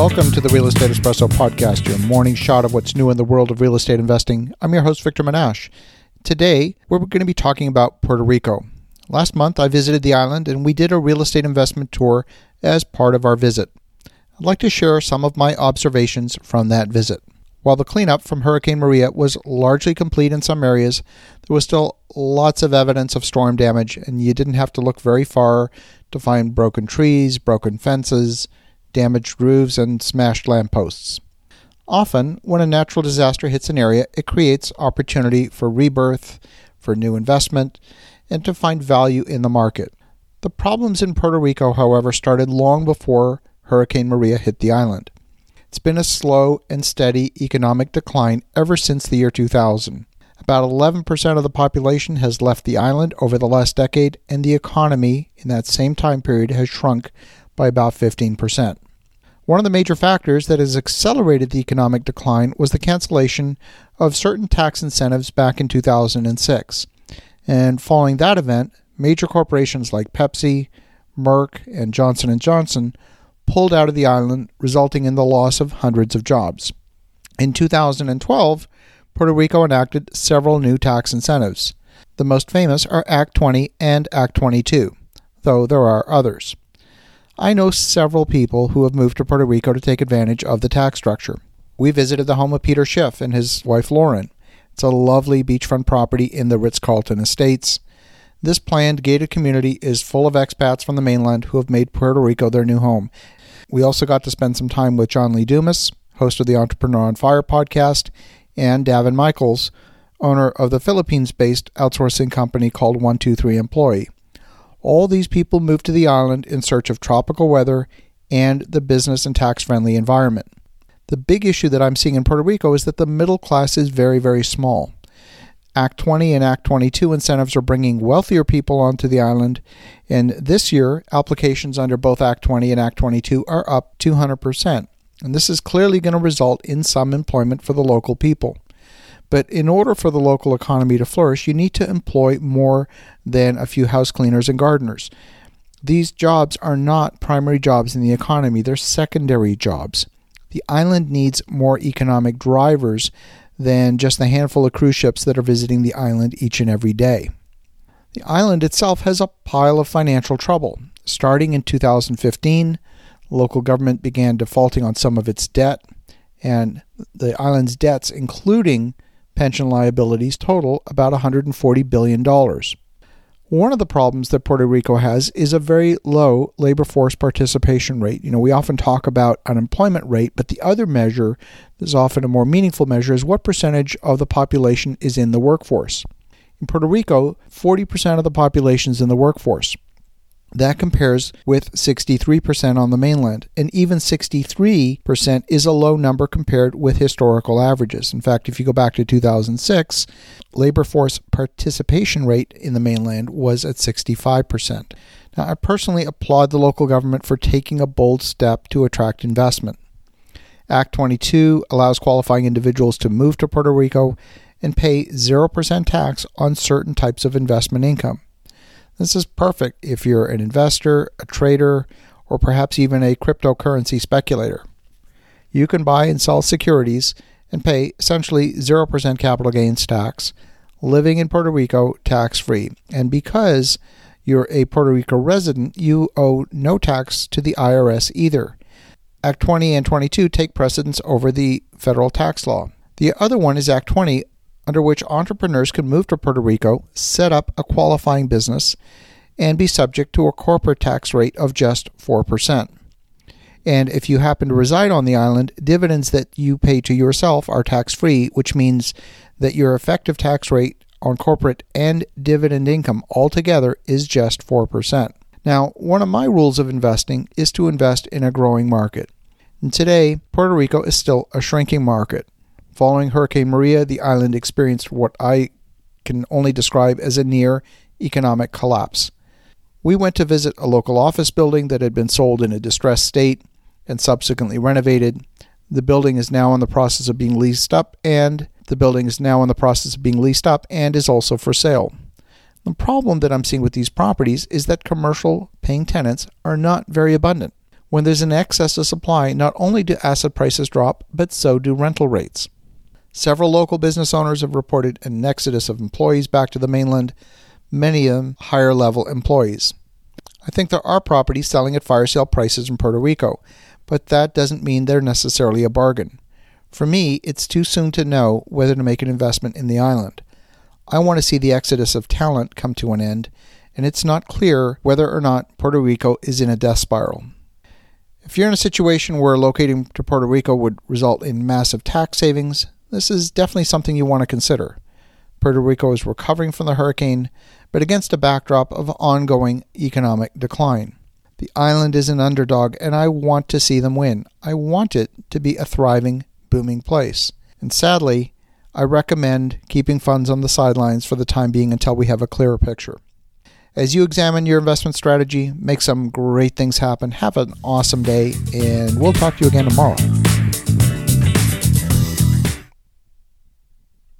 Welcome to the Real Estate Espresso Podcast, your morning shot of what's new in the world of real estate investing. I'm your host, Victor Menasce. Today, we're going to be talking about Puerto Rico. Last month, I visited the island and we did a real estate investment tour as part of our visit. I'd like to share some of my observations from that visit. While the cleanup from Hurricane Maria was largely complete in some areas, there was still lots of evidence of storm damage, and you didn't have to look very far to find broken trees, broken fences, damaged roofs, and smashed lampposts. Often, when a natural disaster hits an area, it creates opportunity for rebirth, for new investment, and to find value in the market. The problems in Puerto Rico, however, started long before Hurricane Maria hit the island. It's been a slow and steady economic decline ever since the year 2000. About 11% of the population has left the island over the last decade, and the economy in that same time period has shrunk by about 15%. One of the major factors that has accelerated the economic decline was the cancellation of certain tax incentives back in 2006. And following that event, major corporations like Pepsi, Merck, and Johnson & Johnson pulled out of the island, resulting in the loss of hundreds of jobs. In 2012, Puerto Rico enacted several new tax incentives. The most famous are Act 20 and Act 22, though there are others. I know several people who have moved to Puerto Rico to take advantage of the tax structure. We visited the home of Peter Schiff and his wife Lauren. It's a lovely beachfront property in the Ritz Carlton Estates. This planned gated community is full of expats from the mainland who have made Puerto Rico their new home. We also got to spend some time with John Lee Dumas, host of the Entrepreneur on Fire podcast, and Davin Michaels, owner of the Philippines based outsourcing company called 123 Employee. All these people moved to the island in search of tropical weather and the business and tax friendly environment. The big issue that I'm seeing in Puerto Rico is that the middle class is very, very small. Act 20 and Act 22 incentives are bringing wealthier people onto the island, and this year, applications under both Act 20 and Act 22 are up 200%. And this is clearly going to result in some employment for the local people. But in order for the local economy to flourish, you need to employ more than a few house cleaners and gardeners. These jobs are not primary jobs in the economy, they're secondary jobs. The island needs more economic drivers than just the handful of cruise ships that are visiting the island each and every day. The island itself has a pile of financial trouble. Starting in 2015, local government began defaulting on some of its debt, and the island's debts, including pension liabilities total about $140 billion. One of the problems that Puerto Rico has is a very low labor force participation rate. You know, we often talk about unemployment rate, but the other measure that's often a more meaningful measure is what percentage of the population is in the workforce. In Puerto Rico, 40% of the population is in the workforce. That compares with 63% on the mainland, and even 63% is a low number compared with historical averages. In fact, if you go back to 2006, labor force participation rate in the mainland was at 65%. Now, I personally applaud the local government for taking a bold step to attract investment. Act 22 allows qualifying individuals to move to Puerto Rico and pay 0% tax on certain types of investment income. This is perfect if you're an investor, a trader, or perhaps even a cryptocurrency speculator. You can buy and sell securities and pay essentially 0% capital gains tax, living in Puerto Rico tax free. And because you're a Puerto Rico resident, you owe no tax to the IRS either. Act 20 and 22 take precedence over the federal tax law. The other one is Act 20, under which entrepreneurs can move to Puerto Rico, set up a qualifying business, and be subject to a corporate tax rate of just 4%. And if you happen to reside on the island, dividends that you pay to yourself are tax free, which means that your effective tax rate on corporate and dividend income altogether is just 4%. Now, one of my rules of investing is to invest in a growing market. And today, Puerto Rico is still a shrinking market. Following Hurricane Maria, the island experienced what I can only describe as a near economic collapse. We went to visit a local office building that had been sold in a distressed state and subsequently renovated. The building is now in the process of being leased up, and the building is now in the process of being leased up and is also for sale. The problem that I'm seeing with these properties is that commercial paying tenants are not very abundant. When there's an excess of supply, not only do asset prices drop, but so do rental rates. Several local business owners have reported an exodus of employees back to the mainland, many of them higher level employees. I think there are properties selling at fire sale prices in Puerto Rico, but that doesn't mean they're necessarily a bargain. For me, it's too soon to know whether to make an investment in the island. I want to see the exodus of talent come to an end, and it's not clear whether or not Puerto Rico is in a death spiral. If you're in a situation where locating to Puerto Rico would result in massive tax savings, this is definitely something you want to consider. Puerto Rico is recovering from the hurricane, but against a backdrop of ongoing economic decline. The island is an underdog, and I want to see them win. I want it to be a thriving, booming place. And sadly, I recommend keeping funds on the sidelines for the time being until we have a clearer picture. As you examine your investment strategy, make some great things happen. Have an awesome day, and we'll talk to you again tomorrow.